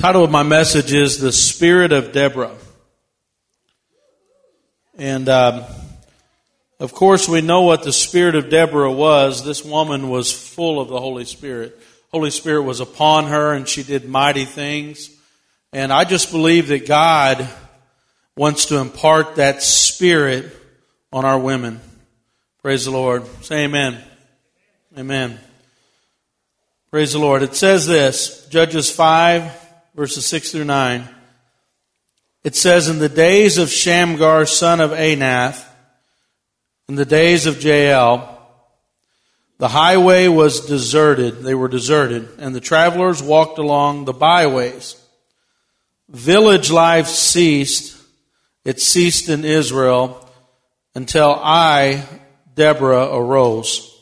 Title of my message is The Spirit of Deborah. And um, of course, we know what the Spirit of Deborah was. This woman was full of the Holy Spirit. Holy Spirit was upon her and she did mighty things. And I just believe that God wants to impart that Spirit on our women. Praise the Lord. Say amen. Amen. Praise the Lord. It says this, Judges 5, verses 6 through 9. It says, In the days of Shamgar, son of Anath, in the days of Jael, the highway was deserted. They were deserted, and the travelers walked along the byways. Village life ceased. It ceased in Israel until I, Deborah, arose.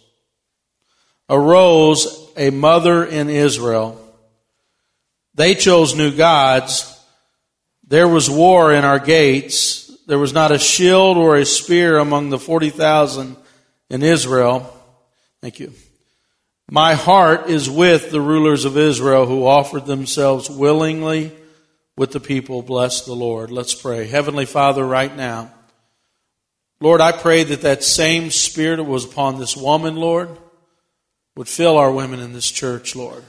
Arose a mother in Israel they chose new gods. There was war in our gates. There was not a shield or a spear among the 40,000 in Israel. Thank you. My heart is with the rulers of Israel who offered themselves willingly with the people. Bless the Lord. Let's pray. Heavenly Father, right now, Lord, I pray that that same spirit that was upon this woman, Lord, would fill our women in this church, Lord.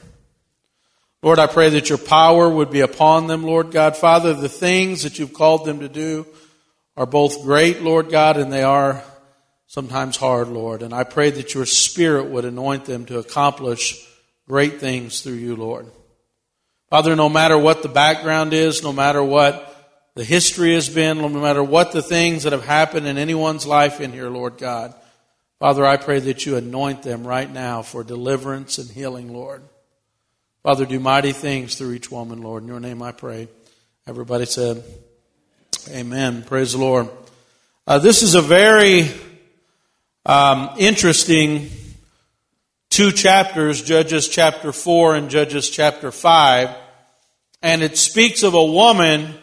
Lord, I pray that your power would be upon them, Lord God. Father, the things that you've called them to do are both great, Lord God, and they are sometimes hard, Lord. And I pray that your Spirit would anoint them to accomplish great things through you, Lord. Father, no matter what the background is, no matter what the history has been, no matter what the things that have happened in anyone's life in here, Lord God, Father, I pray that you anoint them right now for deliverance and healing, Lord. Father, do mighty things through each woman, Lord. In your name I pray. Everybody said, Amen. Praise the Lord. Uh, this is a very um, interesting two chapters, Judges chapter 4 and Judges chapter 5. And it speaks of a woman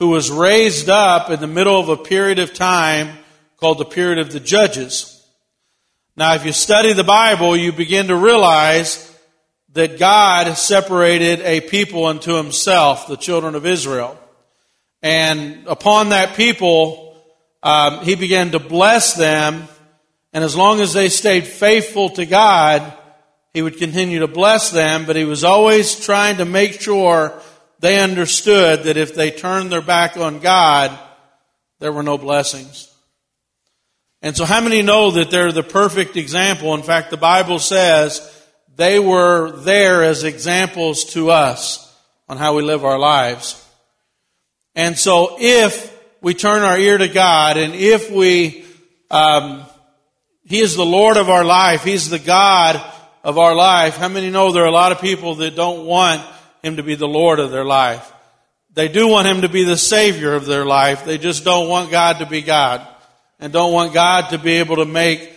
who was raised up in the middle of a period of time called the period of the Judges. Now, if you study the Bible, you begin to realize that God separated a people unto himself, the children of Israel. And upon that people, um, he began to bless them. And as long as they stayed faithful to God, he would continue to bless them. But he was always trying to make sure they understood that if they turned their back on God, there were no blessings. And so how many know that they're the perfect example? In fact, the Bible says they were there as examples to us on how we live our lives. And so if we turn our ear to God and if we, um, He is the Lord of our life, He's the God of our life. How many know there are a lot of people that don't want Him to be the Lord of their life? They do want Him to be the Savior of their life. They just don't want God to be God and don't want God to be able to make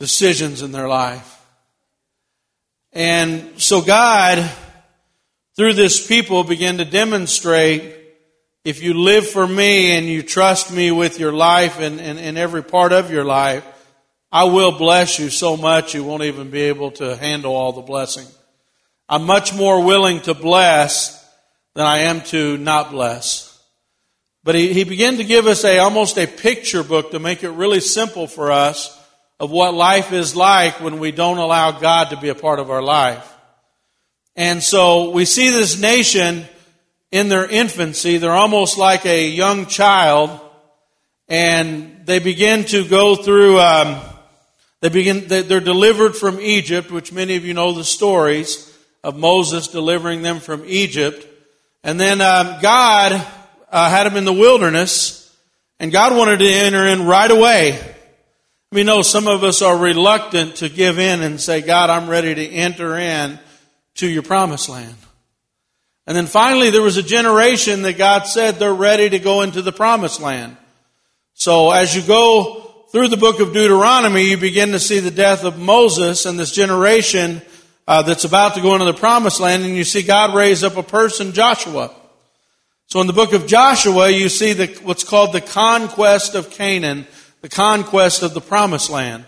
decisions in their life. And so God, through this people, began to demonstrate if you live for me and you trust me with your life and, and, and every part of your life, I will bless you so much you won't even be able to handle all the blessing. I'm much more willing to bless than I am to not bless. But he, he began to give us a almost a picture book to make it really simple for us of what life is like when we don't allow God to be a part of our life. And so we see this nation in their infancy. They're almost like a young child and they begin to go through, um, they begin, they're delivered from Egypt, which many of you know the stories of Moses delivering them from Egypt. And then um, God uh, had them in the wilderness, and God wanted to enter in right away. We know some of us are reluctant to give in and say, God, I'm ready to enter in to your promised land. And then finally, there was a generation that God said they're ready to go into the promised land. So as you go through the book of Deuteronomy, you begin to see the death of Moses and this generation uh, that's about to go into the promised land, and you see God raise up a person, Joshua. So in the book of Joshua, you see the, what's called the conquest of Canaan the conquest of the promised land.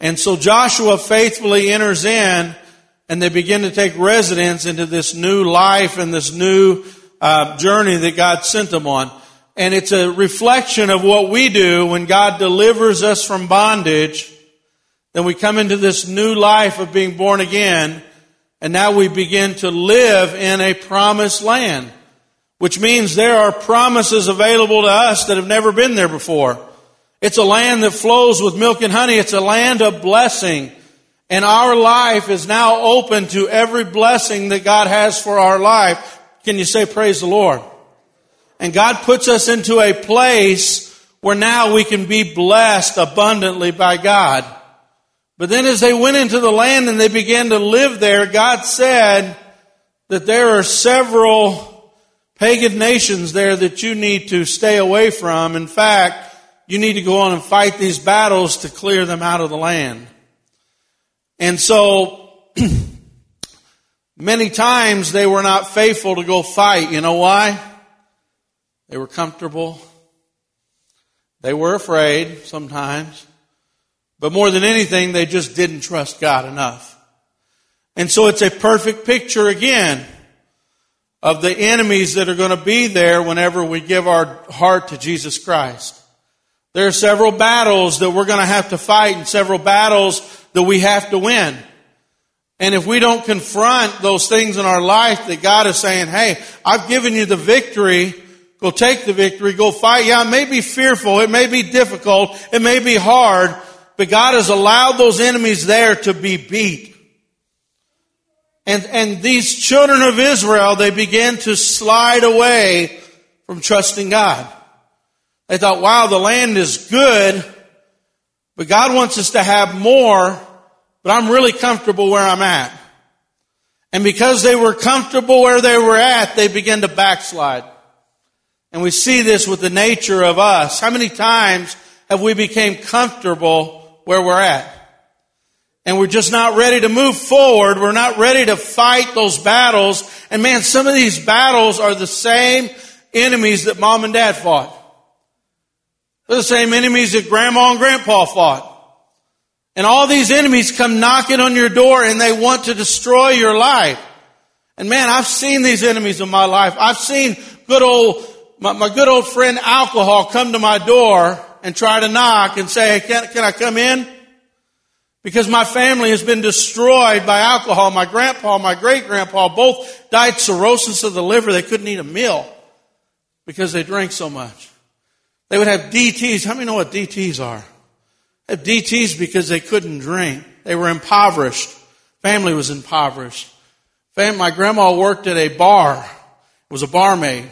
And so Joshua faithfully enters in and they begin to take residence into this new life and this new uh, journey that God sent them on. And it's a reflection of what we do when God delivers us from bondage. Then we come into this new life of being born again. And now we begin to live in a promised land, which means there are promises available to us that have never been there before. It's a land that flows with milk and honey. It's a land of blessing. And our life is now open to every blessing that God has for our life. Can you say praise the Lord? And God puts us into a place where now we can be blessed abundantly by God. But then as they went into the land and they began to live there, God said that there are several pagan nations there that you need to stay away from. In fact, you need to go on and fight these battles to clear them out of the land. And so, many times they were not faithful to go fight. You know why? They were comfortable. They were afraid sometimes. But more than anything, they just didn't trust God enough. And so it's a perfect picture again of the enemies that are going to be there whenever we give our heart to Jesus Christ. There are several battles that we're going to have to fight and several battles that we have to win. And if we don't confront those things in our life that God is saying, hey, I've given you the victory, go take the victory, go fight. Yeah, it may be fearful, it may be difficult, it may be hard, but God has allowed those enemies there to be beat. And, and these children of Israel, they begin to slide away from trusting God. They thought, wow, the land is good, but God wants us to have more, but I'm really comfortable where I'm at. And because they were comfortable where they were at, they began to backslide. And we see this with the nature of us. How many times have we become comfortable where we're at? And we're just not ready to move forward. We're not ready to fight those battles. And man, some of these battles are the same enemies that mom and dad fought. They're the same enemies that grandma and grandpa fought. And all these enemies come knocking on your door and they want to destroy your life. And man, I've seen these enemies in my life. I've seen good old, my, my good old friend alcohol come to my door and try to knock and say, hey, can, can I come in? Because my family has been destroyed by alcohol. My grandpa, my great grandpa both died cirrhosis of the liver. They couldn't eat a meal because they drank so much. They would have DTs. How many know what DTs are? They have DTs because they couldn't drink. They were impoverished. Family was impoverished. my grandma worked at a bar. Was a barmaid.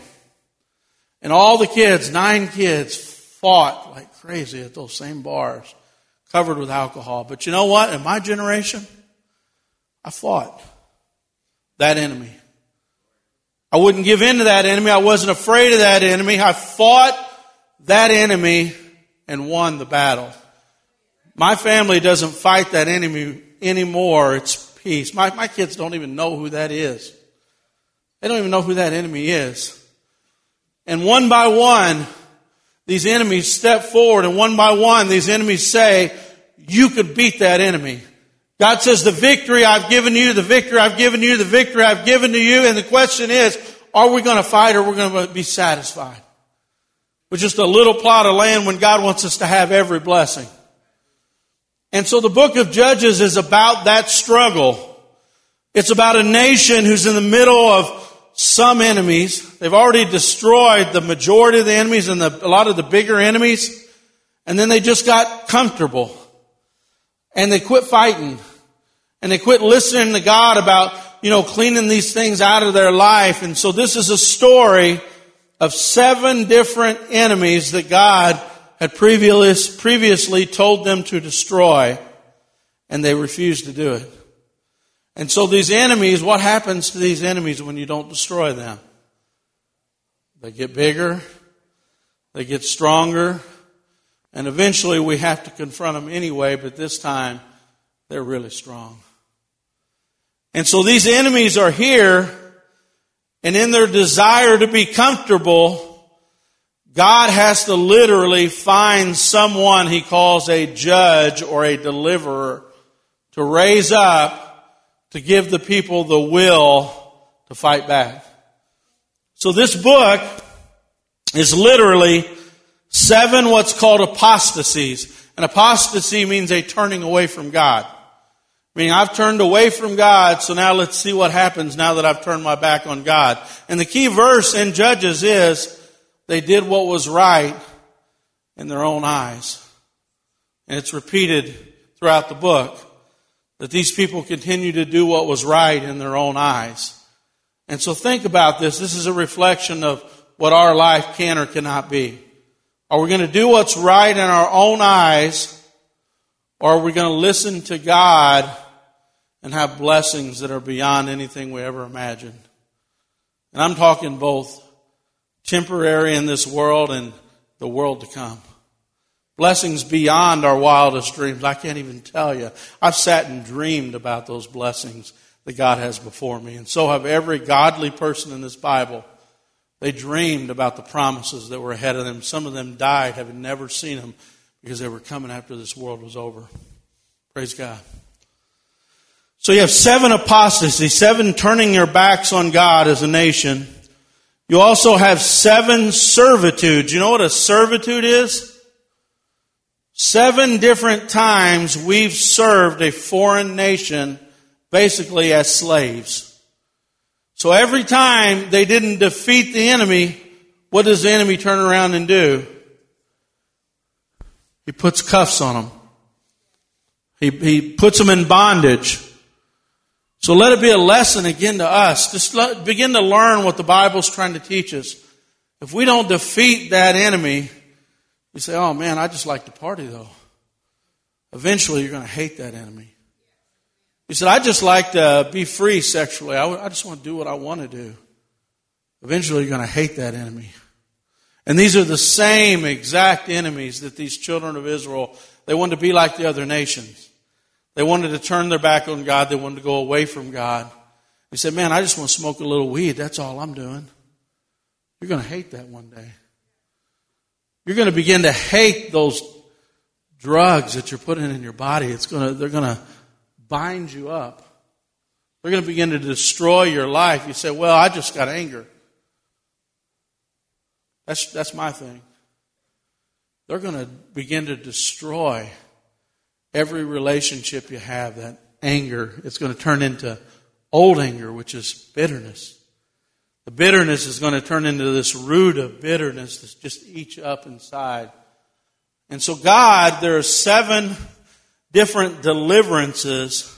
And all the kids, nine kids, fought like crazy at those same bars, covered with alcohol. But you know what? In my generation, I fought that enemy. I wouldn't give in to that enemy. I wasn't afraid of that enemy. I fought that enemy and won the battle. My family doesn't fight that enemy anymore. It's peace. My, my kids don't even know who that is. They don't even know who that enemy is. And one by one, these enemies step forward and one by one, these enemies say, you could beat that enemy. God says, the victory I've given you, the victory I've given you, the victory I've given to you. And the question is, are we going to fight or are we going to be satisfied? With just a little plot of land when God wants us to have every blessing. And so the book of Judges is about that struggle. It's about a nation who's in the middle of some enemies. They've already destroyed the majority of the enemies and the, a lot of the bigger enemies. And then they just got comfortable. And they quit fighting. And they quit listening to God about, you know, cleaning these things out of their life. And so this is a story of seven different enemies that God had previous, previously told them to destroy, and they refused to do it. And so these enemies, what happens to these enemies when you don't destroy them? They get bigger, they get stronger, and eventually we have to confront them anyway, but this time they're really strong. And so these enemies are here and in their desire to be comfortable, God has to literally find someone he calls a judge or a deliverer to raise up to give the people the will to fight back. So this book is literally seven what's called apostasies. An apostasy means a turning away from God. Meaning I've turned away from God, so now let's see what happens now that I've turned my back on God. And the key verse in Judges is, they did what was right in their own eyes. And it's repeated throughout the book that these people continue to do what was right in their own eyes. And so think about this. This is a reflection of what our life can or cannot be. Are we going to do what's right in our own eyes, or are we going to listen to God and have blessings that are beyond anything we ever imagined? And I'm talking both temporary in this world and the world to come. Blessings beyond our wildest dreams. I can't even tell you. I've sat and dreamed about those blessings that God has before me. And so have every godly person in this Bible. They dreamed about the promises that were ahead of them. Some of them died having never seen them because they were coming after this world was over. Praise God. So you have seven apostasy, seven turning their backs on God as a nation. You also have seven servitudes. You know what a servitude is? Seven different times we've served a foreign nation basically as slaves. So every time they didn't defeat the enemy, what does the enemy turn around and do? He puts cuffs on them. He, he puts them in bondage. So let it be a lesson again to us. Just let, begin to learn what the Bible's trying to teach us. If we don't defeat that enemy, you say, oh man, I just like to party though. Eventually you're going to hate that enemy. You said, I just like to be free sexually. I, I just want to do what I want to do. Eventually you're going to hate that enemy. And these are the same exact enemies that these children of Israel, they wanted to be like the other nations. They wanted to turn their back on God. They wanted to go away from God. He said, man, I just want to smoke a little weed. That's all I'm doing. You're going to hate that one day. You're going to begin to hate those drugs that you're putting in your body. It's going to, they're going to bind you up. They're going to begin to destroy your life. You say, well, I just got anger. That's, that's my thing. They're going to begin to destroy every relationship you have. That anger, it's going to turn into old anger, which is bitterness. The bitterness is going to turn into this root of bitterness that's just each up inside. And so God, there are seven different deliverances.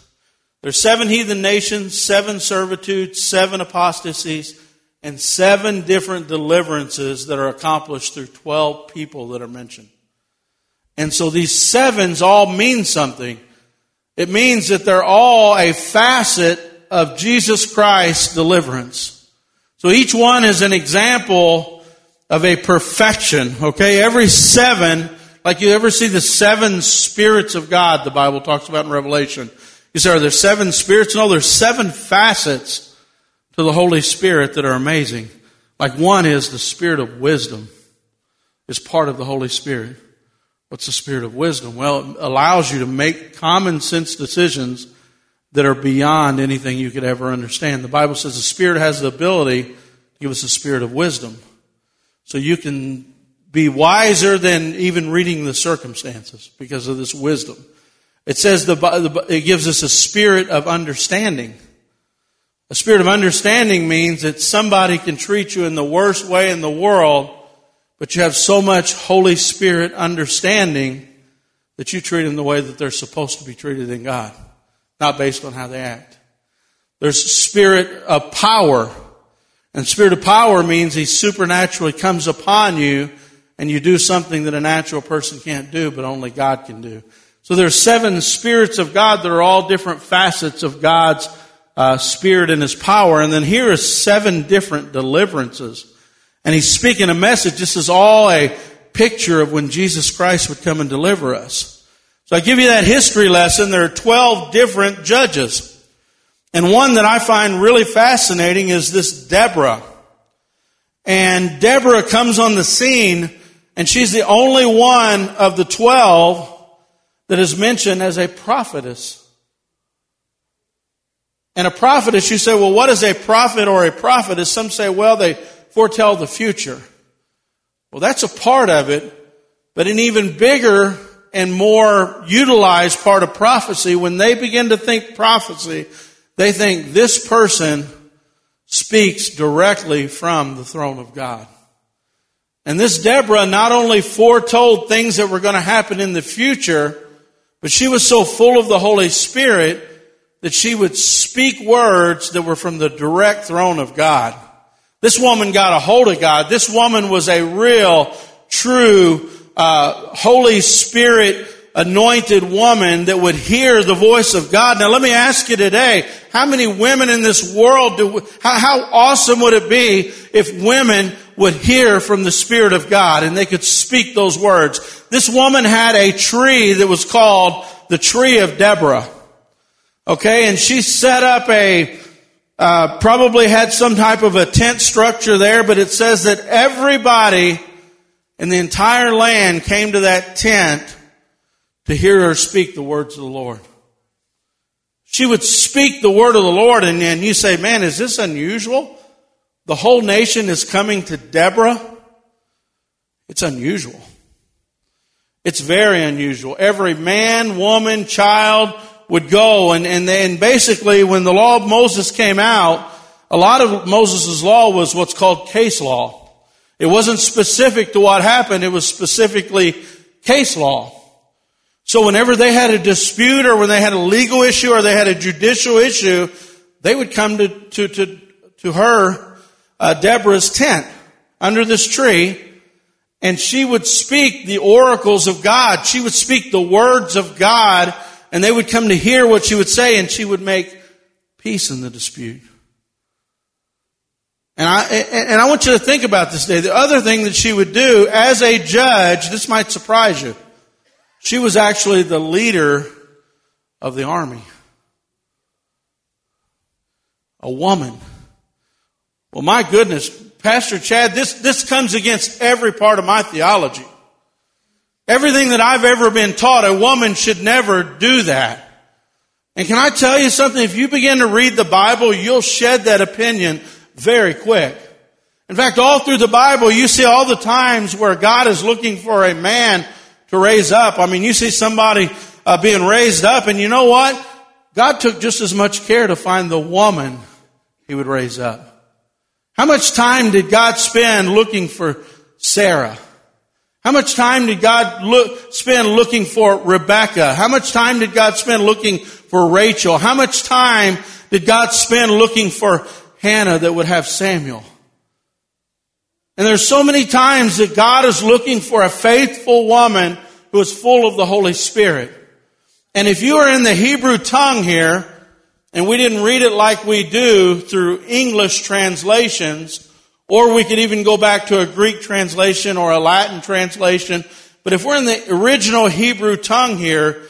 There's seven heathen nations, seven servitudes, seven apostasies, and seven different deliverances that are accomplished through 12 people that are mentioned. And so these sevens all mean something. It means that they're all a facet of Jesus Christ's deliverance. So each one is an example of a perfection, okay? Every seven, like you ever see the seven spirits of God the Bible talks about in Revelation. You say, are there seven spirits? No, there's seven facets to the Holy Spirit that are amazing. Like one is the spirit of wisdom is part of the Holy Spirit. What's the spirit of wisdom? Well, it allows you to make common sense decisions that are beyond anything you could ever understand. The Bible says the Spirit has the ability to give us a spirit of wisdom. So you can be wiser than even reading the circumstances because of this wisdom. It says the, it gives us a spirit of understanding. A spirit of understanding means that somebody can treat you in the worst way in the world, but you have so much Holy Spirit understanding that you treat them the way that they're supposed to be treated in God not based on how they act. There's spirit of power. And spirit of power means he supernaturally comes upon you and you do something that a natural person can't do, but only God can do. So there's seven spirits of God that are all different facets of God's uh, spirit and his power. And then here is seven different deliverances. And he's speaking a message. This is all a picture of when Jesus Christ would come and deliver us. So I give you that history lesson. There are 12 different judges. And one that I find really fascinating is this Deborah. And Deborah comes on the scene and she's the only one of the 12 that is mentioned as a prophetess. And a prophetess, you say, well, what is a prophet or a prophetess? Some say, well, they foretell the future. Well, that's a part of it, but an even bigger and more utilized part of prophecy, when they begin to think prophecy, they think this person speaks directly from the throne of God. And this Deborah not only foretold things that were going to happen in the future, but she was so full of the Holy Spirit that she would speak words that were from the direct throne of God. This woman got a hold of God. This woman was a real, true, uh, Holy Spirit anointed woman that would hear the voice of God. Now let me ask you today, how many women in this world do, how, how awesome would it be if women would hear from the Spirit of God and they could speak those words? This woman had a tree that was called the tree of Deborah. Okay, and she set up a, uh, probably had some type of a tent structure there, but it says that everybody in the entire land came to that tent to hear her speak the words of the Lord. She would speak the word of the Lord and, and you say, man, is this unusual? The whole nation is coming to Deborah. It's unusual. It's very unusual. Every man, woman, child, would go and, and then basically when the law of Moses came out, a lot of Moses' law was what's called case law. It wasn't specific to what happened, it was specifically case law. So whenever they had a dispute or when they had a legal issue or they had a judicial issue, they would come to, to, to, to her, uh, Deborah's tent under this tree and she would speak the oracles of God. She would speak the words of God and they would come to hear what she would say and she would make peace in the dispute. And I, and I want you to think about this day. The other thing that she would do as a judge, this might surprise you. She was actually the leader of the army. A woman. Well, my goodness, Pastor Chad, this, this comes against every part of my theology. Everything that I've ever been taught, a woman should never do that. And can I tell you something? If you begin to read the Bible, you'll shed that opinion very quick. In fact, all through the Bible, you see all the times where God is looking for a man to raise up. I mean, you see somebody uh, being raised up, and you know what? God took just as much care to find the woman he would raise up. How much time did God spend looking for Sarah? How much time did God look, spend looking for Rebecca? How much time did God spend looking for Rachel? How much time did God spend looking for Hannah that would have Samuel? And there's so many times that God is looking for a faithful woman who is full of the Holy Spirit. And if you are in the Hebrew tongue here, and we didn't read it like we do through English translations, or we could even go back to a Greek translation or a Latin translation. But if we're in the original Hebrew tongue here,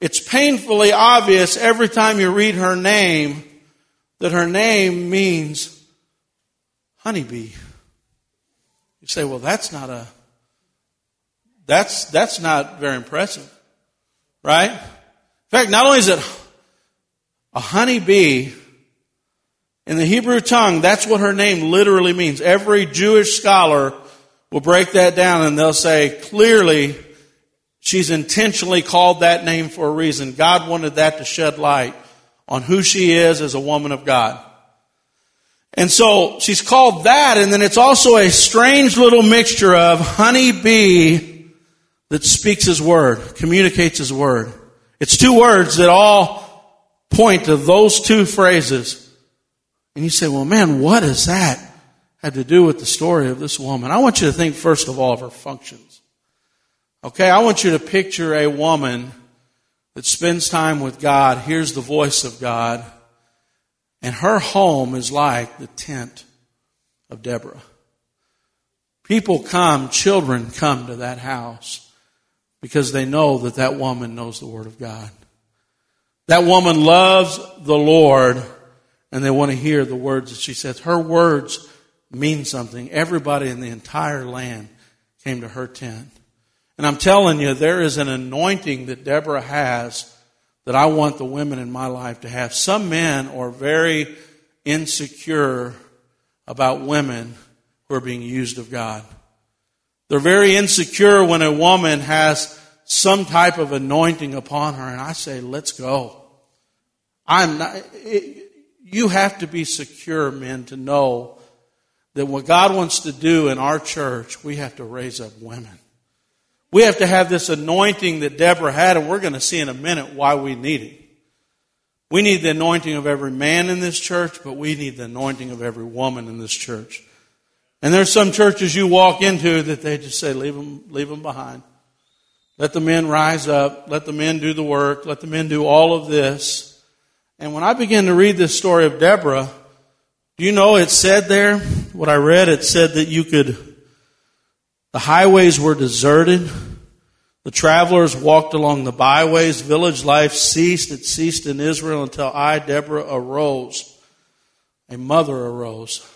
it's painfully obvious every time you read her name that her name means honeybee. You say, well, that's not a, that's, that's not very impressive. Right? In fact, not only is it a honeybee, in the Hebrew tongue, that's what her name literally means. Every Jewish scholar will break that down and they'll say clearly she's intentionally called that name for a reason. God wanted that to shed light on who she is as a woman of God. And so she's called that, and then it's also a strange little mixture of honeybee that speaks his word, communicates his word. It's two words that all point to those two phrases. And you say, well, man, what does that have to do with the story of this woman? I want you to think first of all of her functions. Okay, I want you to picture a woman that spends time with God, hears the voice of God, and her home is like the tent of Deborah. People come, children come to that house because they know that that woman knows the Word of God. That woman loves the Lord and they want to hear the words that she says. Her words mean something. Everybody in the entire land came to her tent. And I'm telling you, there is an anointing that Deborah has that I want the women in my life to have. Some men are very insecure about women who are being used of God. They're very insecure when a woman has some type of anointing upon her, and I say, let's go. I'm not, you have to be secure, men, to know that what God wants to do in our church, we have to raise up women. We have to have this anointing that Deborah had, and we're going to see in a minute why we need it. We need the anointing of every man in this church, but we need the anointing of every woman in this church. And there's some churches you walk into that they just say, leave them, leave them behind. Let the men rise up. Let the men do the work. Let the men do all of this. And when I began to read this story of Deborah, do you know it said there, what I read, it said that you could, the highways were deserted. The travelers walked along the byways. Village life ceased. It ceased in Israel until I, Deborah, arose. A mother arose.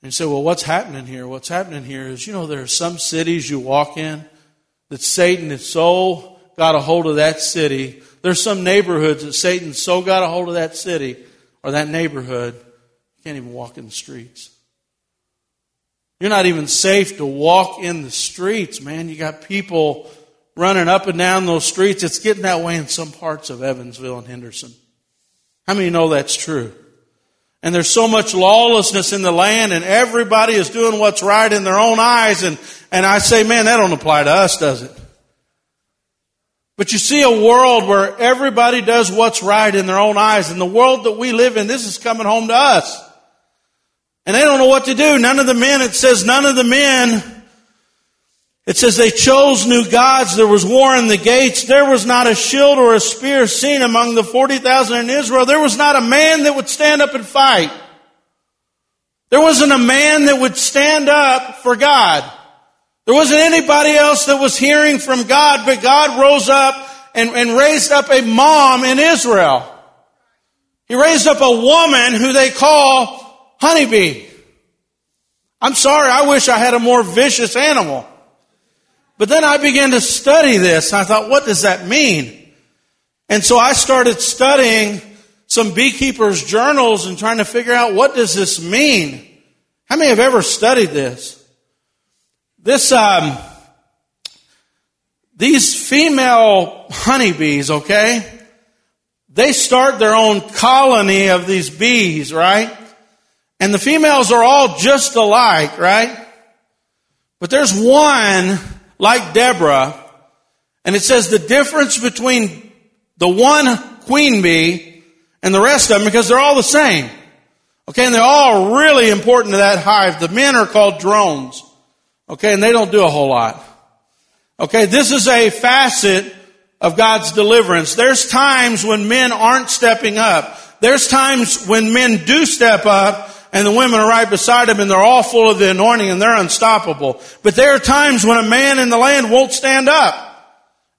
And you say, well, what's happening here? What's happening here is, you know, there are some cities you walk in that Satan has so got a hold of that city there's some neighborhoods that Satan so got a hold of that city or that neighborhood, you can't even walk in the streets. You're not even safe to walk in the streets, man. You got people running up and down those streets. It's getting that way in some parts of Evansville and Henderson. How many know that's true? And there's so much lawlessness in the land and everybody is doing what's right in their own eyes. And, and I say, man, that don't apply to us, does it? But you see a world where everybody does what's right in their own eyes. And the world that we live in, this is coming home to us. And they don't know what to do. None of the men, it says none of the men, it says they chose new gods. There was war in the gates. There was not a shield or a spear seen among the 40,000 in Israel. There was not a man that would stand up and fight. There wasn't a man that would stand up for God. There wasn't anybody else that was hearing from God, but God rose up and, and raised up a mom in Israel. He raised up a woman who they call honeybee. I'm sorry, I wish I had a more vicious animal. But then I began to study this. I thought, what does that mean? And so I started studying some beekeepers' journals and trying to figure out what does this mean? How many have ever studied this? This, um, these female honeybees, okay? They start their own colony of these bees, right? And the females are all just alike, right? But there's one like Deborah, and it says the difference between the one queen bee and the rest of them because they're all the same. Okay, and they're all really important to that hive. The men are called drones. Okay, and they don't do a whole lot. Okay, this is a facet of God's deliverance. There's times when men aren't stepping up. There's times when men do step up and the women are right beside them and they're all full of the anointing and they're unstoppable. But there are times when a man in the land won't stand up.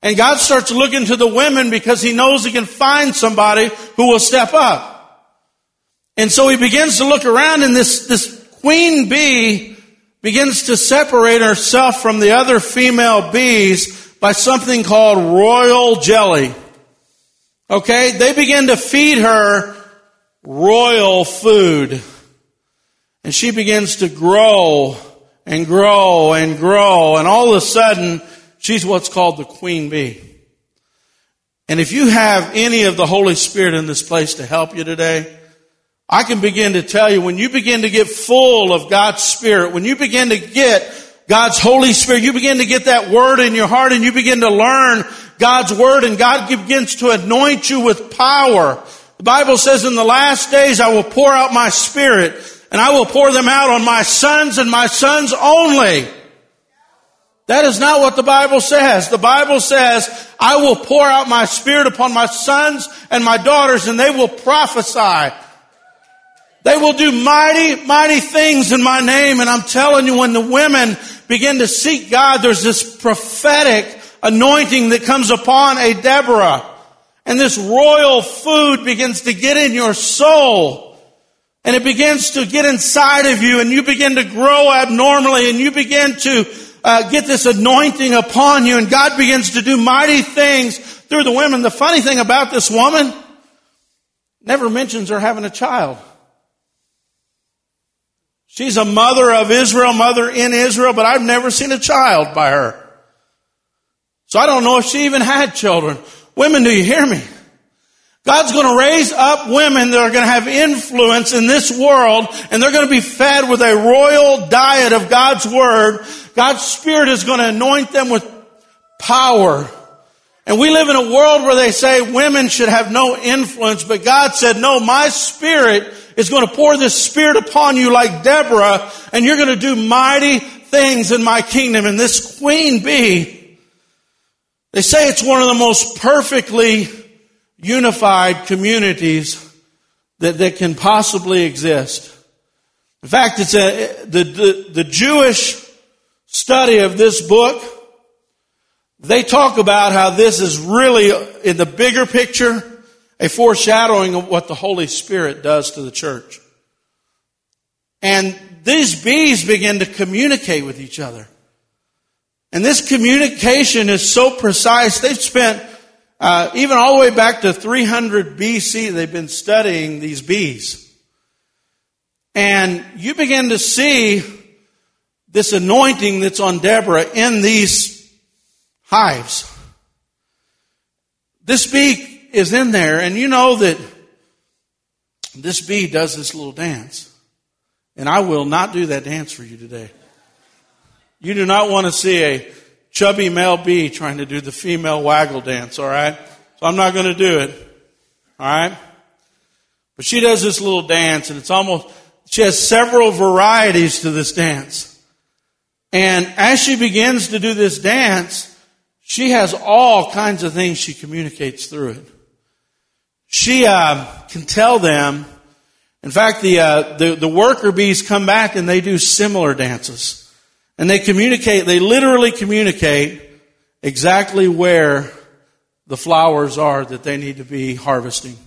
And God starts looking to the women because he knows he can find somebody who will step up. And so he begins to look around and this, this queen bee begins to separate herself from the other female bees by something called royal jelly. Okay? They begin to feed her royal food. And she begins to grow and grow and grow. And all of a sudden, she's what's called the queen bee. And if you have any of the Holy Spirit in this place to help you today, I can begin to tell you when you begin to get full of God's Spirit, when you begin to get God's Holy Spirit, you begin to get that Word in your heart and you begin to learn God's Word and God begins to anoint you with power. The Bible says in the last days I will pour out my Spirit and I will pour them out on my sons and my sons only. That is not what the Bible says. The Bible says, I will pour out my Spirit upon my sons and my daughters and they will prophesy. They will do mighty, mighty things in my name. And I'm telling you, when the women begin to seek God, there's this prophetic anointing that comes upon a Deborah. And this royal food begins to get in your soul. And it begins to get inside of you and you begin to grow abnormally and you begin to uh, get this anointing upon you and God begins to do mighty things through the women. The funny thing about this woman, never mentions her having a child. She's a mother of Israel, mother in Israel, but I've never seen a child by her. So I don't know if she even had children. Women, do you hear me? God's going to raise up women that are going to have influence in this world and they're going to be fed with a royal diet of God's Word. God's Spirit is going to anoint them with power. And we live in a world where they say women should have no influence, but God said, no, my Spirit is going to pour this Spirit upon you like Deborah and you're going to do mighty things in my kingdom. And this queen bee, they say it's one of the most perfectly unified communities that, that can possibly exist. In fact, it's a, the, the, the Jewish study of this book, they talk about how this is really, in the bigger picture, a foreshadowing of what the Holy Spirit does to the church. And these bees begin to communicate with each other. And this communication is so precise. They've spent uh, even all the way back to 300 BC, they've been studying these bees. And you begin to see this anointing that's on Deborah in these hives. This bee is in there, and you know that this bee does this little dance. And I will not do that dance for you today. You do not want to see a chubby male bee trying to do the female waggle dance, all right? So I'm not going to do it, all right? But she does this little dance, and it's almost, she has several varieties to this dance. And as she begins to do this dance, she has all kinds of things she communicates through it. She uh, can tell them. In fact, the, uh, the the worker bees come back and they do similar dances. And they communicate, they literally communicate exactly where the flowers are that they need to be harvesting.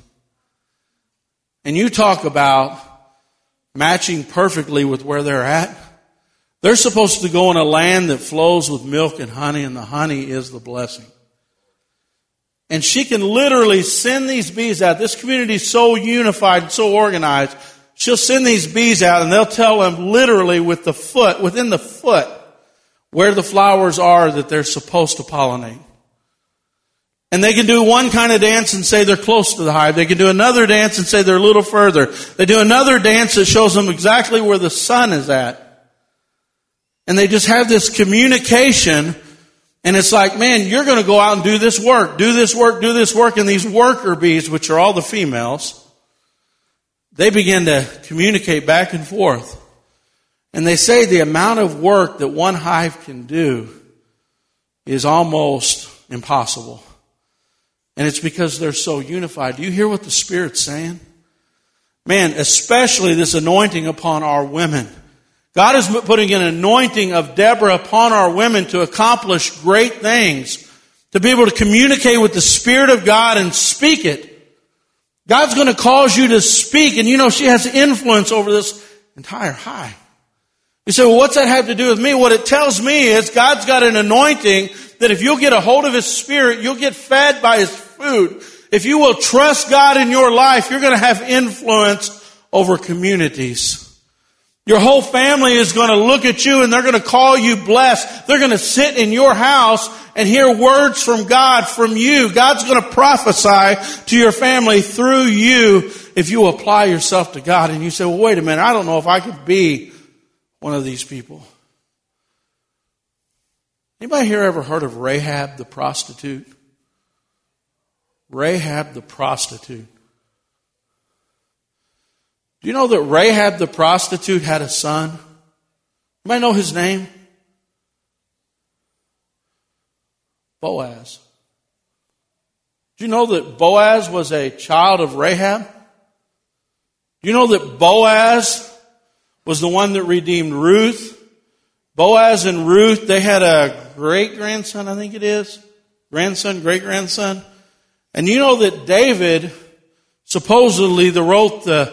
And you talk about matching perfectly with where they're at. They're supposed to go in a land that flows with milk and honey, and the honey is the blessing. And she can literally send these bees out. This community is so unified, so organized. She'll send these bees out and they'll tell them literally with the foot, within the foot, where the flowers are that they're supposed to pollinate. And they can do one kind of dance and say they're close to the hive. They can do another dance and say they're a little further. They do another dance that shows them exactly where the sun is at. And they just have this communication and it's like, man, you're going to go out and do this work, do this work, do this work. And these worker bees, which are all the females, they begin to communicate back and forth. And they say the amount of work that one hive can do is almost impossible. And it's because they're so unified. Do you hear what the Spirit's saying? Man, especially this anointing upon our women. God is putting an anointing of Deborah upon our women to accomplish great things, to be able to communicate with the Spirit of God and speak it. God's going to cause you to speak, and you know she has influence over this entire high. You say, well, what's that have to do with me? What it tells me is God's got an anointing that if you'll get a hold of His Spirit, you'll get fed by His food. If you will trust God in your life, you're going to have influence over communities. Your whole family is going to look at you and they're going to call you blessed. They're going to sit in your house and hear words from God from you. God's going to prophesy to your family through you if you apply yourself to God. And you say, well, wait a minute. I don't know if I could be one of these people. Anybody here ever heard of Rahab the prostitute? Rahab the prostitute. Do you know that Rahab the prostitute had a son? Anybody know his name? Boaz. Do you know that Boaz was a child of Rahab? Do you know that Boaz was the one that redeemed Ruth. Boaz and Ruth, they had a great grandson, I think it is. Grandson, great grandson. And you know that David supposedly wrote the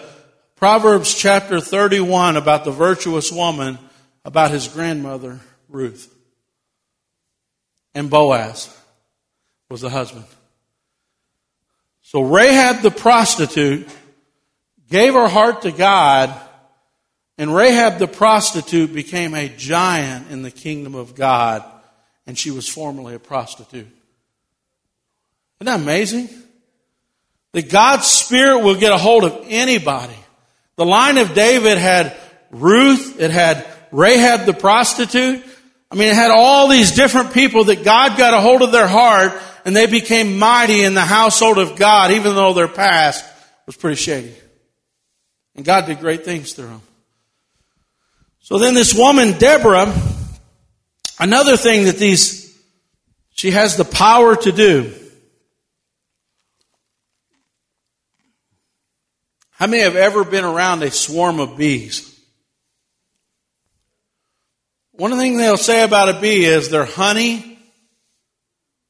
Proverbs chapter 31 about the virtuous woman about his grandmother, Ruth. And Boaz was the husband. So Rahab the prostitute gave her heart to God, and Rahab the prostitute became a giant in the kingdom of God, and she was formerly a prostitute. Isn't that amazing? That God's Spirit will get a hold of anybody. The line of David had Ruth, it had Rahab the prostitute. I mean, it had all these different people that God got a hold of their heart and they became mighty in the household of God, even though their past was pretty shady. And God did great things through them. So then this woman, Deborah, another thing that these, she has the power to do. How many have ever been around a swarm of bees? One thing they'll say about a bee is they're honey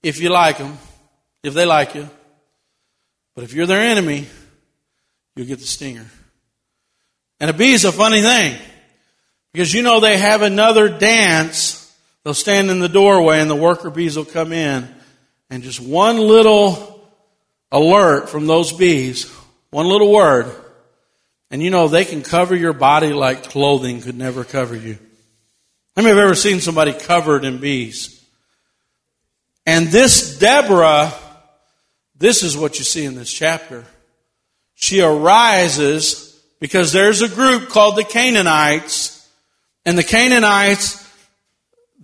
if you like them, if they like you. But if you're their enemy, you'll get the stinger. And a bee is a funny thing because you know they have another dance. They'll stand in the doorway and the worker bees will come in and just one little alert from those bees one little word. And you know, they can cover your body like clothing could never cover you. How many have ever seen somebody covered in bees? And this Deborah, this is what you see in this chapter. She arises because there's a group called the Canaanites, and the Canaanites,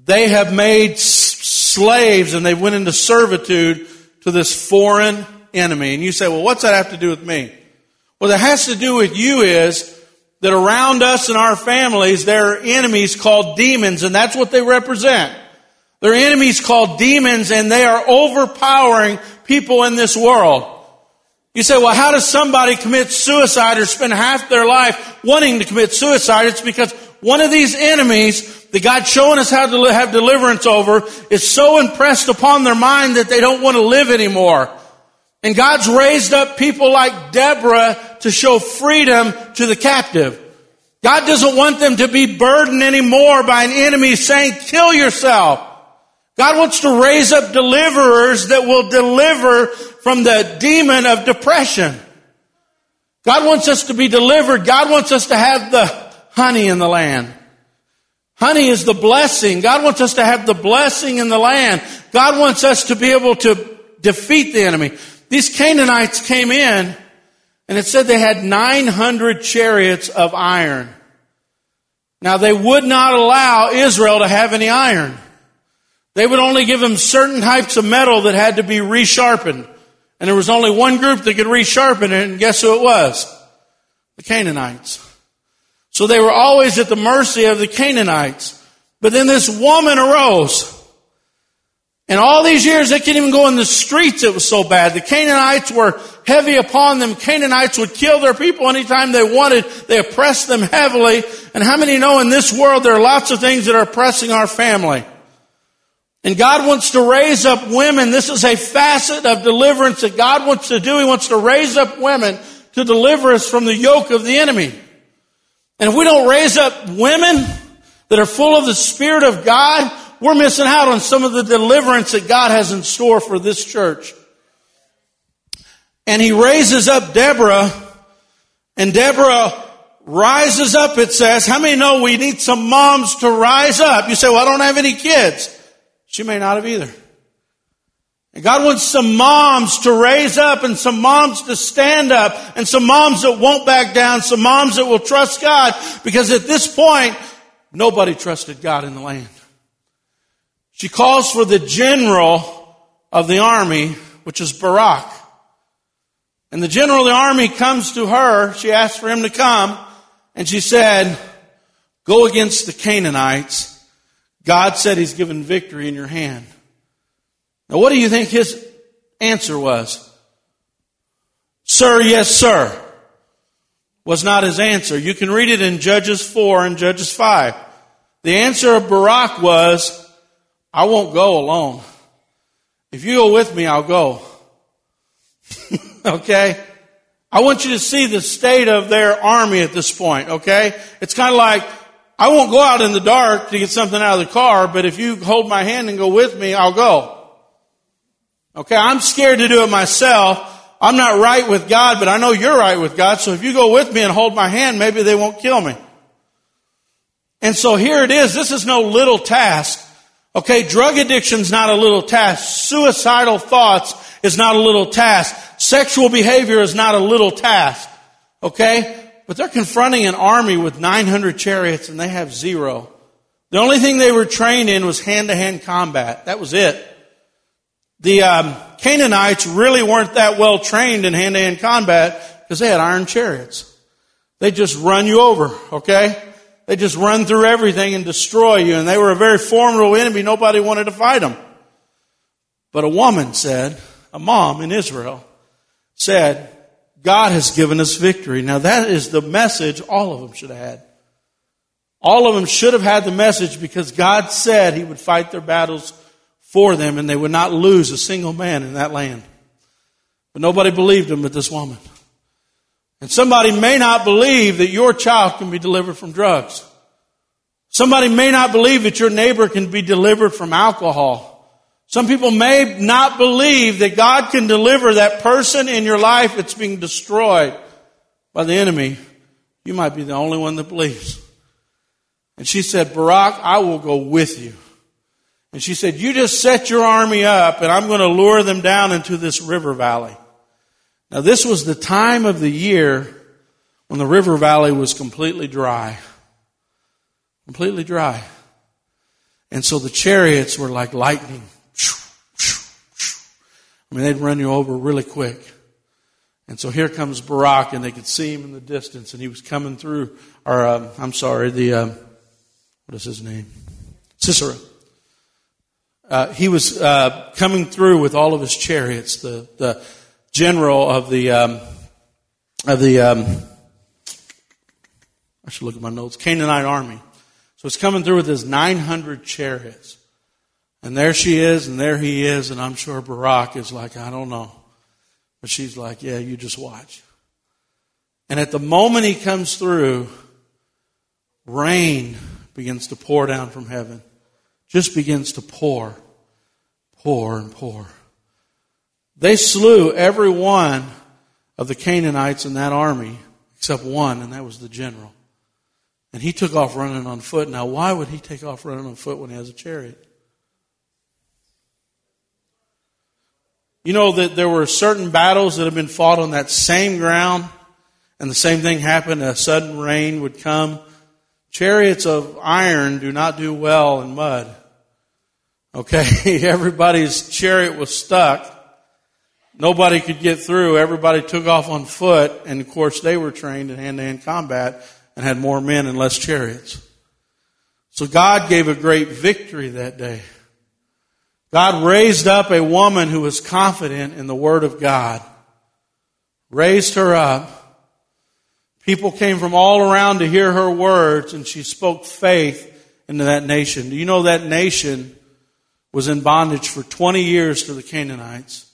they have made slaves and they went into servitude to this foreign enemy. And you say, well, what's that have to do with me? What it has to do with you is that around us and our families, there are enemies called demons, and that's what they represent. They're enemies called demons, and they are overpowering people in this world. You say, well, how does somebody commit suicide or spend half their life wanting to commit suicide? It's because one of these enemies that God's showing us how to have deliverance over is so impressed upon their mind that they don't want to live anymore. And God's raised up people like Deborah to show freedom to the captive. God doesn't want them to be burdened anymore by an enemy saying, kill yourself. God wants to raise up deliverers that will deliver from the demon of depression. God wants us to be delivered. God wants us to have the honey in the land. Honey is the blessing. God wants us to have the blessing in the land. God wants us to be able to defeat the enemy. These Canaanites came in and it said they had 900 chariots of iron. Now they would not allow Israel to have any iron. They would only give them certain types of metal that had to be resharpened. And there was only one group that could resharpen it, and guess who it was? The Canaanites. So they were always at the mercy of the Canaanites. But then this woman arose and all these years, they couldn't even go in the streets. It was so bad. The Canaanites were heavy upon them. Canaanites would kill their people anytime they wanted. They oppressed them heavily. And how many know in this world there are lots of things that are oppressing our family? And God wants to raise up women. This is a facet of deliverance that God wants to do. He wants to raise up women to deliver us from the yoke of the enemy. And if we don't raise up women that are full of the Spirit of God, we're missing out on some of the deliverance that God has in store for this church. And he raises up Deborah, and Deborah rises up, it says. How many know we need some moms to rise up? You say, well, I don't have any kids. She may not have either. And God wants some moms to raise up and some moms to stand up and some moms that won't back down, some moms that will trust God because at this point, nobody trusted God in the land. She calls for the general of the army, which is Barak. And the general of the army comes to her. She asks for him to come. And she said, go against the Canaanites. God said he's given victory in your hand. Now what do you think his answer was? Sir, yes, sir. Was not his answer. You can read it in Judges 4 and Judges 5. The answer of Barak was, I won't go alone. If you go with me, I'll go. okay? I want you to see the state of their army at this point, okay? It's kind of like, I won't go out in the dark to get something out of the car, but if you hold my hand and go with me, I'll go. Okay, I'm scared to do it myself. I'm not right with God, but I know you're right with God, so if you go with me and hold my hand, maybe they won't kill me. And so here it is. This is no little task. Okay, drug addiction's not a little task. Suicidal thoughts is not a little task. Sexual behavior is not a little task. Okay? But they're confronting an army with 900 chariots and they have zero. The only thing they were trained in was hand to hand combat. That was it. The um, Canaanites really weren't that well trained in hand to hand combat because they had iron chariots. They just run you over, okay? They just run through everything and destroy you. And they were a very formidable enemy. Nobody wanted to fight them. But a woman said, a mom in Israel said, God has given us victory. Now that is the message all of them should have had. All of them should have had the message because God said He would fight their battles for them and they would not lose a single man in that land. But nobody believed him but this woman. And somebody may not believe that your child can be delivered from drugs. Somebody may not believe that your neighbor can be delivered from alcohol. Some people may not believe that God can deliver that person in your life that's being destroyed by the enemy. You might be the only one that believes. And she said, Barak, I will go with you. And she said, you just set your army up and I'm going to lure them down into this river valley. Now this was the time of the year when the river valley was completely dry. Completely dry. And so the chariots were like lightning. I mean, they'd run you over really quick. And so here comes Barak, and they could see him in the distance, and he was coming through, or um, I'm sorry, the, um, what is his name? Sisera. Uh, he was uh, coming through with all of his chariots. The, the general of the um, of the um, I should look at my notes. Canaanite army. So it's coming through with his 900 chariots, and there she is, and there he is, and I'm sure Barak is like, I don't know, but she's like, Yeah, you just watch. And at the moment he comes through, rain begins to pour down from heaven. Just begins to pour, pour and pour. They slew every one of the Canaanites in that army except one, and that was the general. And he took off running on foot. Now, why would he take off running on foot when he has a chariot? You know that there were certain battles that have been fought on that same ground, and the same thing happened. A sudden rain would come. Chariots of iron do not do well in mud. Okay, everybody's chariot was stuck. Nobody could get through. Everybody took off on foot. And of course, they were trained in hand to hand combat and had more men and less chariots. So God gave a great victory that day. God raised up a woman who was confident in the Word of God. Raised her up. People came from all around to hear her words and she spoke faith into that nation. Do you know that nation was in bondage for 20 years to the Canaanites?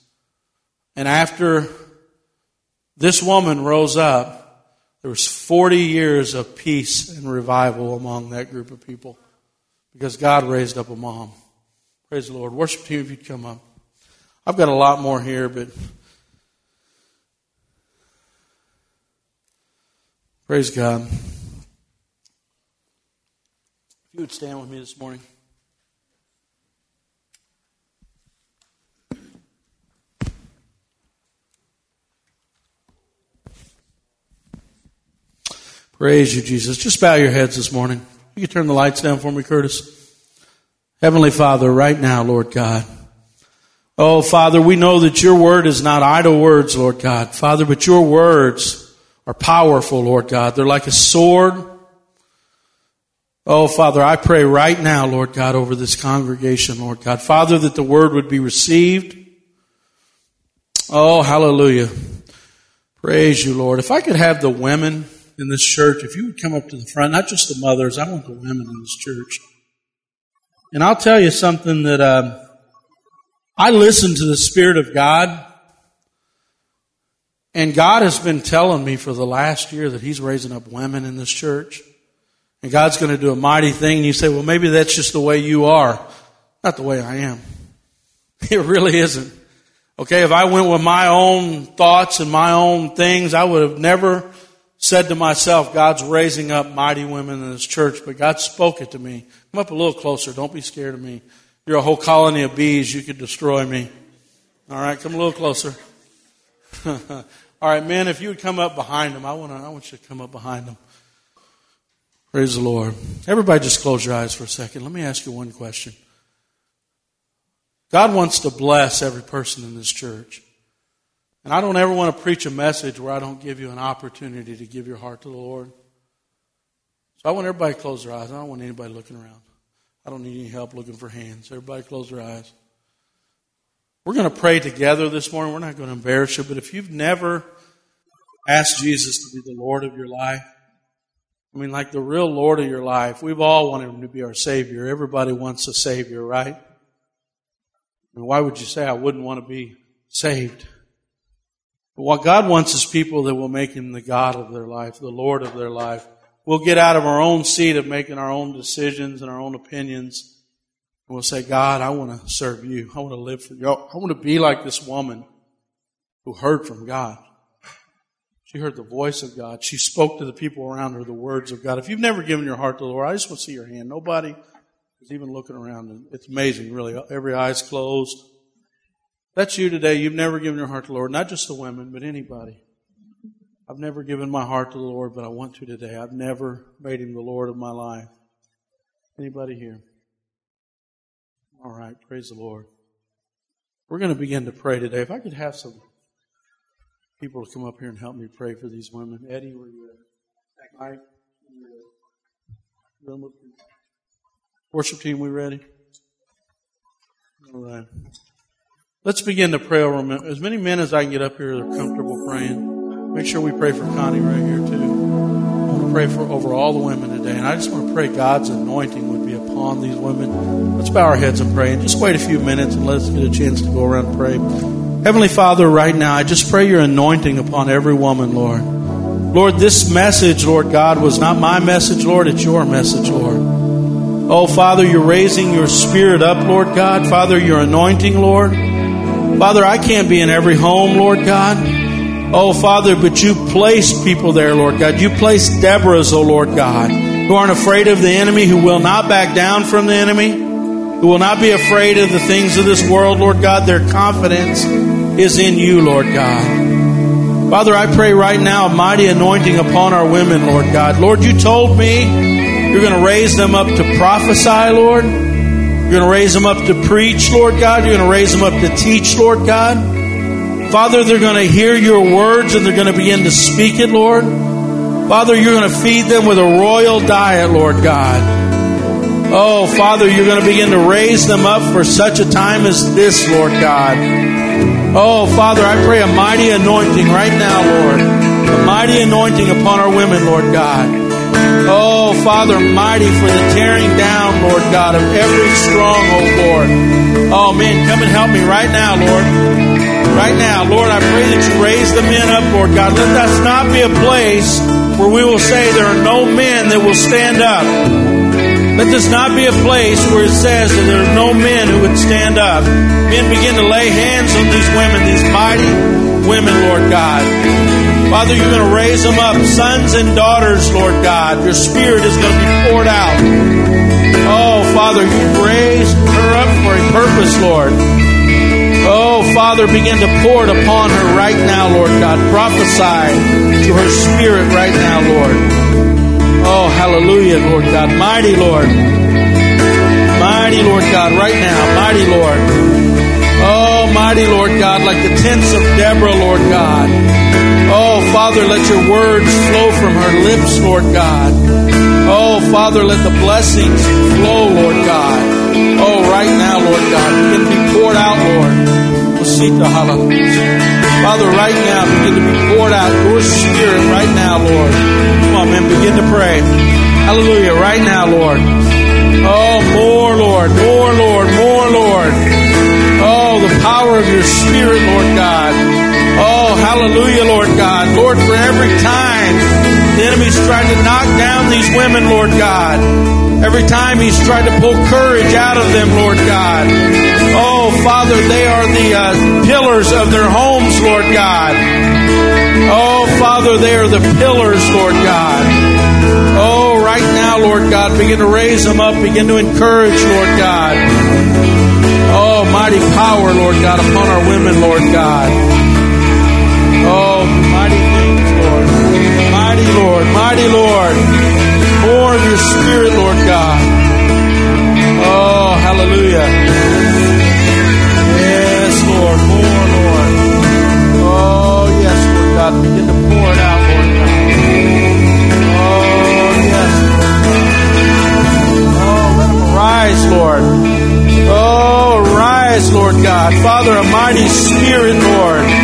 And after this woman rose up, there was 40 years of peace and revival among that group of people because God raised up a mom. Praise the Lord. Worship team, if you'd come up. I've got a lot more here, but praise God. If you would stand with me this morning. Praise you, Jesus. Just bow your heads this morning. You can turn the lights down for me, Curtis. Heavenly Father, right now, Lord God. Oh, Father, we know that your word is not idle words, Lord God. Father, but your words are powerful, Lord God. They're like a sword. Oh, Father, I pray right now, Lord God, over this congregation, Lord God. Father, that the word would be received. Oh, hallelujah. Praise you, Lord. If I could have the women in this church, if you would come up to the front, not just the mothers, I want the women in this church. And I'll tell you something that um, I listen to the Spirit of God, and God has been telling me for the last year that He's raising up women in this church. And God's going to do a mighty thing. And you say, well, maybe that's just the way you are. Not the way I am. It really isn't. Okay, if I went with my own thoughts and my own things, I would have never said to myself, God's raising up mighty women in this church, but God spoke it to me. Come up a little closer. Don't be scared of me. You're a whole colony of bees. You could destroy me. All right, come a little closer. All right, men, if you would come up behind them, I want to, I want you to come up behind them. Praise the Lord. Everybody just close your eyes for a second. Let me ask you one question. God wants to bless every person in this church. And I don't ever want to preach a message where I don't give you an opportunity to give your heart to the Lord. So I want everybody to close their eyes. I don't want anybody looking around. I don't need any help looking for hands. Everybody close their eyes. We're going to pray together this morning. We're not going to embarrass you, but if you've never asked Jesus to be the Lord of your life, I mean, like the real Lord of your life, we've all wanted Him to be our Savior. Everybody wants a Savior, right? And why would you say I wouldn't want to be saved? But what God wants is people that will make Him the God of their life, the Lord of their life. We'll get out of our own seat of making our own decisions and our own opinions. And we'll say, God, I want to serve you. I want to live for you. I want to be like this woman who heard from God. She heard the voice of God. She spoke to the people around her the words of God. If you've never given your heart to the Lord, I just want to see your hand. Nobody is even looking around. It's amazing, really. Every eye's closed. That's you today. You've never given your heart to the Lord. Not just the women, but anybody. I've never given my heart to the Lord, but I want to today. I've never made him the Lord of my life. Anybody here? All right. Praise the Lord. We're going to begin to pray today. If I could have some people to come up here and help me pray for these women. Eddie, where you at? Mike? Worship team, we ready? All right. Let's begin to pray over as many men as I can get up here that are comfortable praying. Make sure we pray for Connie right here too. I want to pray for over all the women today, and I just want to pray God's anointing would be upon these women. Let's bow our heads and pray, and just wait a few minutes and let's get a chance to go around and pray. Heavenly Father, right now, I just pray your anointing upon every woman, Lord. Lord, this message, Lord God, was not my message, Lord. It's your message, Lord. Oh, Father, you're raising your spirit up, Lord God. Father, your anointing, Lord. Father, I can't be in every home, Lord God. Oh, Father, but you placed people there, Lord God. You placed Deborah's, oh Lord God, who aren't afraid of the enemy, who will not back down from the enemy, who will not be afraid of the things of this world, Lord God. Their confidence is in you, Lord God. Father, I pray right now a mighty anointing upon our women, Lord God. Lord, you told me you're going to raise them up to prophesy, Lord. You're going to raise them up to preach, Lord God. You're going to raise them up to teach, Lord God. Father, they're going to hear your words and they're going to begin to speak it, Lord. Father, you're going to feed them with a royal diet, Lord God. Oh, Father, you're going to begin to raise them up for such a time as this, Lord God. Oh, Father, I pray a mighty anointing right now, Lord. A mighty anointing upon our women, Lord God. Oh, Father, mighty for the tearing down, Lord God, of every stronghold, oh Lord. Oh, man, come and help me right now, Lord. Right now, Lord, I pray that you raise the men up, Lord God. Let us not be a place where we will say there are no men that will stand up. Let this not be a place where it says that there are no men who would stand up. Men begin to lay hands on these women, these mighty women, Lord God. Father, you're going to raise them up, sons and daughters, Lord God. Your spirit is going to be poured out. Oh, Father, you've raised her up for a purpose, Lord. Oh, Father, begin to pour it upon her right now, Lord God. Prophesy to her spirit right now, Lord. Oh, hallelujah, Lord God. Mighty Lord. Mighty Lord God, right now. Mighty Lord. Oh, mighty Lord God, like the tents of Deborah, Lord God. Oh, Father, let your words flow from her lips, Lord God. Oh, Father, let the blessings flow, Lord God. Oh, right now, Lord God, begin to be poured out, Lord. Father, right now, begin to be poured out your spirit right now, Lord. Come on, man, begin to pray. Hallelujah, right now, Lord. Oh, more, Lord, more, Lord, more, Lord. Oh, the power of your God. Lord, for every time the enemy's trying to knock down these women, Lord God. Every time he's tried to pull courage out of them, Lord God. Oh, Father, they are the uh, pillars of their homes, Lord God. Oh, Father, they are the pillars, Lord God. Oh, right now, Lord God, begin to raise them up, begin to encourage, Lord God. Oh, mighty power, Lord God, upon our women, Lord God. Oh, mighty things, Lord. Mighty Lord, mighty Lord. More of your spirit, Lord God. Oh, hallelujah. Yes, Lord, more, Lord. Oh, yes, Lord God. Begin to pour it out, Lord God. Oh, yes, Lord Oh, arise, Lord. Oh, rise, Lord God. Father, a mighty spirit, Lord.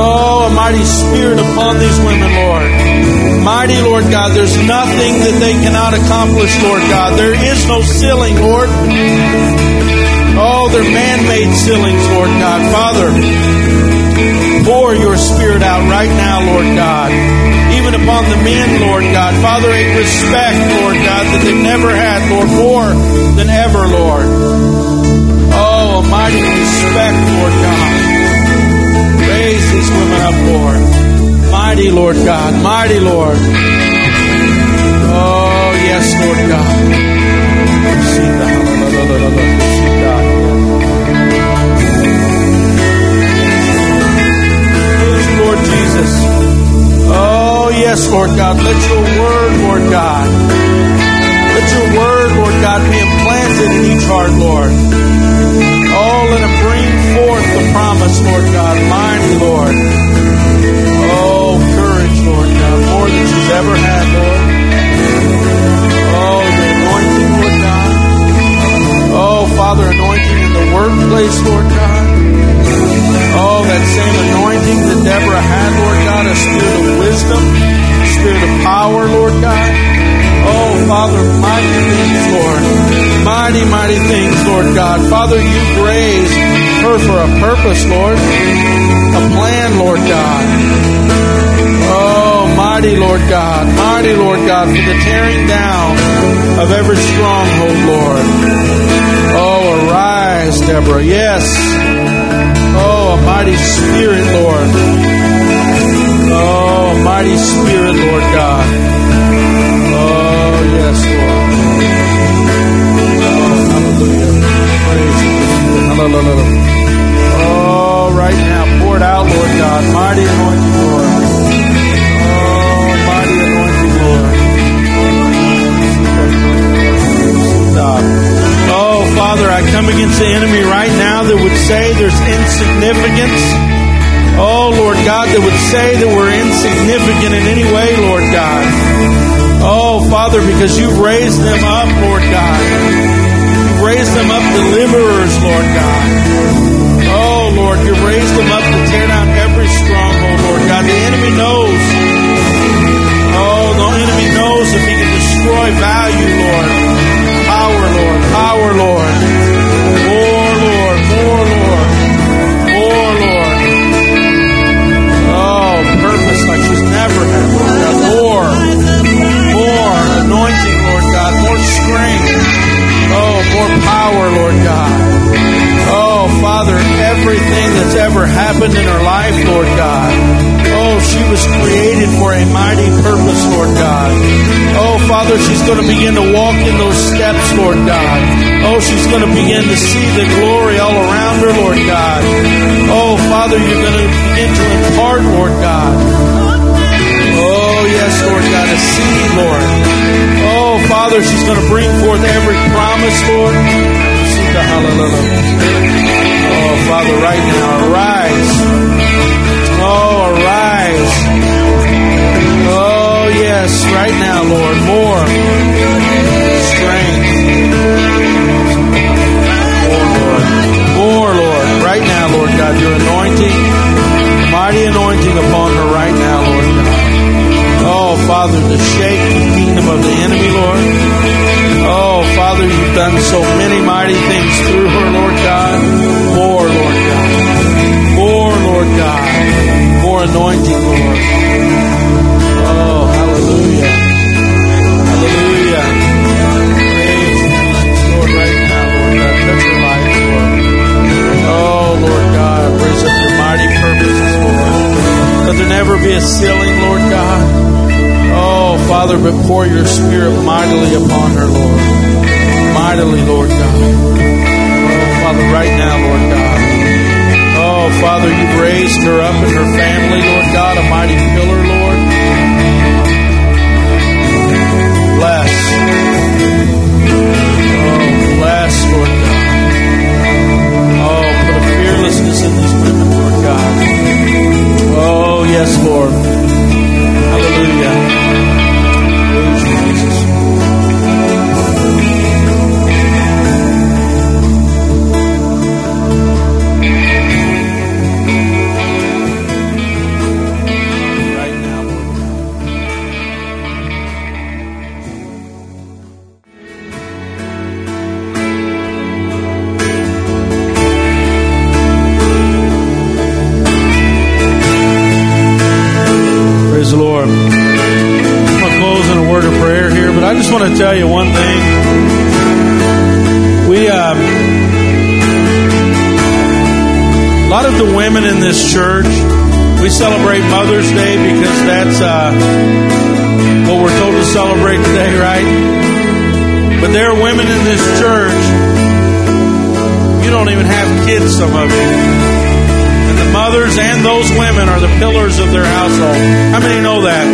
Oh, a mighty spirit upon these women, Lord. Mighty Lord God, there's nothing that they cannot accomplish, Lord God. There is no ceiling, Lord. Oh, they're man-made ceilings, Lord God. Father, pour your spirit out right now, Lord God. Even upon the men, Lord God. Father, a respect, Lord God, that they've never had, Lord, more than ever, Lord. Oh, a mighty respect, Lord up, Lord. Mighty Lord God, mighty Lord. Oh, yes, Lord God. Lord Jesus. Oh, yes, Lord God. Let your word, Lord God. Let your word, Lord God, be implanted in each heart, Lord. Oh, let it promise, Lord God. Mighty Lord. Oh, courage, Lord God. More than she's ever had, Lord. Oh, the anointing, Lord God. Oh, Father, anointing in the workplace, Lord God. Oh, that same anointing that Deborah had, Lord God, a spirit of wisdom, a spirit of power, Lord God. Oh, Father, mighty things, Lord. Mighty, mighty things, Lord God. Father, you've raised her for a purpose, Lord. A plan, Lord God. Oh, mighty Lord God. Mighty Lord God for the tearing down of every stronghold, Lord. Oh, arise, Deborah. Yes. Oh, a mighty spirit, Lord. Oh, mighty spirit, Lord God. Oh, yes, Lord. Oh, right now, pour it out, Lord God. Mighty anointing, Lord. Oh, mighty anointing, Lord. Oh, Father, I come against the enemy right now that would say there's insignificance. Oh, Lord God, that would say that we're insignificant in any way, Lord God. Oh, Father, because you've raised them up, Lord God. Raised them up deliverers, Lord God. Oh, Lord, you've raised them up to tear down every stronghold, Lord God. The enemy knows. Oh, the enemy knows if he can destroy value, Lord. Power, Lord. Power, Lord. More, Lord. More, Lord. More, Lord. Oh, purpose like she's never had, Lord God. More. More anointing, Lord God. More strength. More power, Lord God. Oh, Father, everything that's ever happened in her life, Lord God. Oh, she was created for a mighty purpose, Lord God. Oh, Father, she's going to begin to walk in those steps, Lord God. Oh, she's going to begin to see the glory all around her, Lord God. Oh, Father, you're going to begin to impart, Lord God. Oh, yes, Lord God, a seed, Lord. Oh, Father, she's going to bring forth every promise, Lord. Oh, Father, right now, arise. Oh, arise. Oh, yes, right now, Lord, more strength. More, Lord. More, Lord. Right now, Lord God, your anointing, mighty anointing upon her right now, Lord. Oh, Father, to shake the kingdom of the enemy, Lord. Oh, Father, you've done so many mighty things through her, Lord God. More, Lord don't even have kids, some of you. And the mothers and those women are the pillars of their household. How many know that?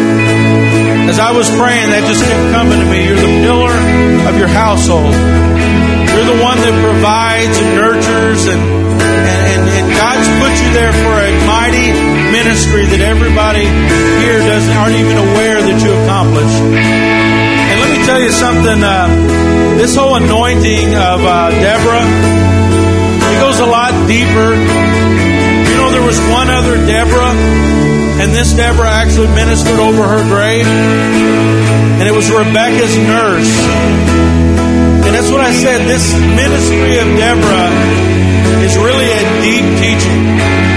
As I was praying, that just kept coming to me. You're the pillar of your household. You're the one that provides and nurtures, and, and, and, God's put you there for a mighty ministry that everybody here doesn't aren't even aware that you accomplished. And let me tell you something. Uh, this whole anointing of uh, Deborah, a lot deeper you know, there was one other Deborah, and this Deborah actually ministered over her grave, and it was Rebecca's nurse. And that's what I said. This ministry of Deborah is really a deep teaching.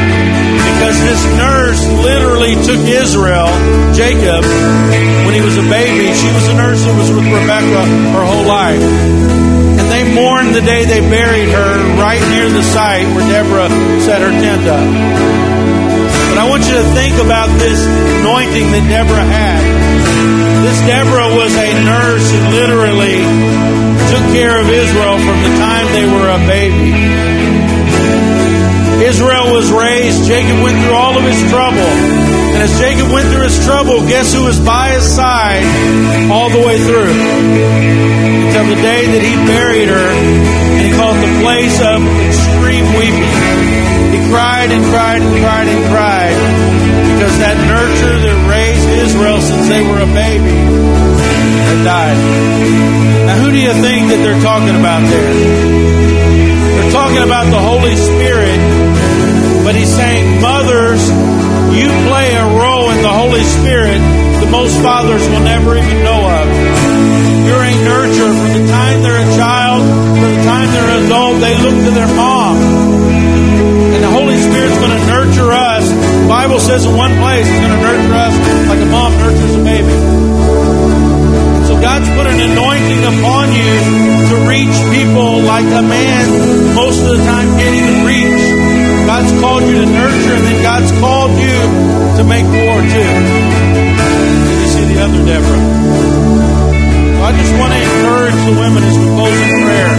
Because this nurse literally took Israel, Jacob, when he was a baby. She was a nurse that was with Rebecca her whole life. And they mourned the day they buried her right near the site where Deborah set her tent up. But I want you to think about this anointing that Deborah had. This Deborah was a nurse and literally took care of Israel from the time they were a baby. Israel was raised, Jacob went through all of his trouble. And as Jacob went through his trouble, guess who was by his side all the way through? Until the day that he buried her, and he called the place of extreme weeping. He cried and cried and cried and cried because that nurture that raised Israel since they were a baby had died. Now, who do you think that they're talking about there? They're talking about the Holy Spirit, but he's saying, Mothers, you play a role in the Holy Spirit that most fathers will never even know of. You're a nurturer. From the time they're a child, from the time they're an adult, they look to their mom. And the Holy Spirit's going to nurture us. The Bible says in one place, He's going to nurture us like a mom nurtures a baby. So God's put an anointing upon you to reach people like a man most of the time can't even reach. God's called you to nurture, and then God's called you to make war too. You see the other Deborah. So I just want to encourage the women as we close in prayer.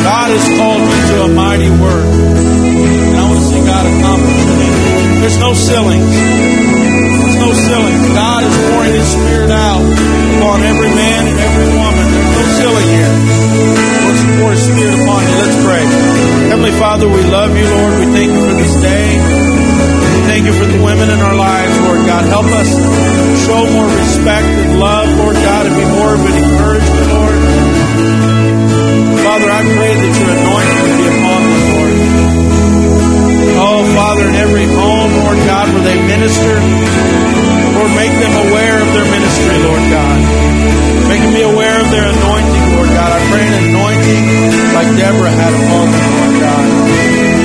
God has called you to a mighty work. And I want to see God accomplish it. There's no ceilings. There's no ceilings. God is pouring His Spirit out upon every man and every woman. Pour His Spirit upon you. Let's pray. Heavenly Father, we love you, Lord. We thank you for this day. We thank you for the women in our lives, Lord God. Help us show more respect and love, Lord God, and be more of an encouragement, Lord. Father, I pray that your anointing would be upon them, Lord. Oh, Father, in every home, Lord God, where they minister, Lord, make them aware of their ministry, Lord God. Make them be aware of their anointing, God. I pray an anointing like Deborah had upon them, Lord God.